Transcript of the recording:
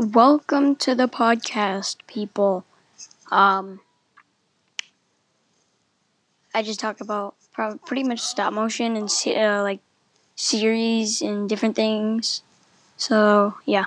Welcome to the podcast, people. Um, I just talk about pretty much stop motion and uh, like series and different things. So yeah.